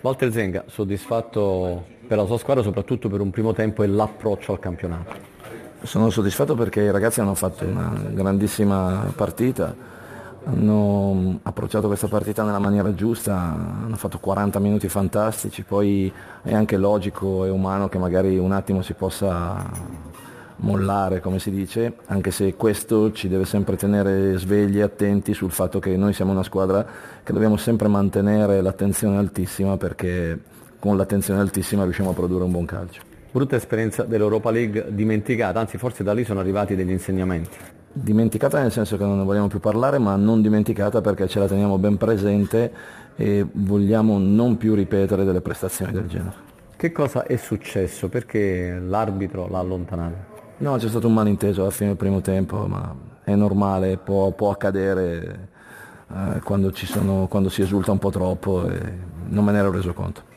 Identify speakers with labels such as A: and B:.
A: Walter Zenga, soddisfatto per la sua squadra, soprattutto per un primo tempo e l'approccio al campionato.
B: Sono soddisfatto perché i ragazzi hanno fatto una grandissima partita, hanno approcciato questa partita nella maniera giusta, hanno fatto 40 minuti fantastici, poi è anche logico e umano che magari un attimo si possa mollare, come si dice, anche se questo ci deve sempre tenere svegli e attenti sul fatto che noi siamo una squadra che dobbiamo sempre mantenere l'attenzione altissima perché con l'attenzione altissima riusciamo a produrre un buon calcio.
A: Brutta esperienza dell'Europa League dimenticata, anzi forse da lì sono arrivati degli insegnamenti.
B: Dimenticata nel senso che non ne vogliamo più parlare, ma non dimenticata perché ce la teniamo ben presente e vogliamo non più ripetere delle prestazioni del genere.
A: Che cosa è successo? Perché l'arbitro l'ha allontanato?
B: No, c'è stato un malinteso alla fine del primo tempo, ma è normale, può, può accadere eh, quando, sono, quando si esulta un po' troppo e non me ne ero reso conto.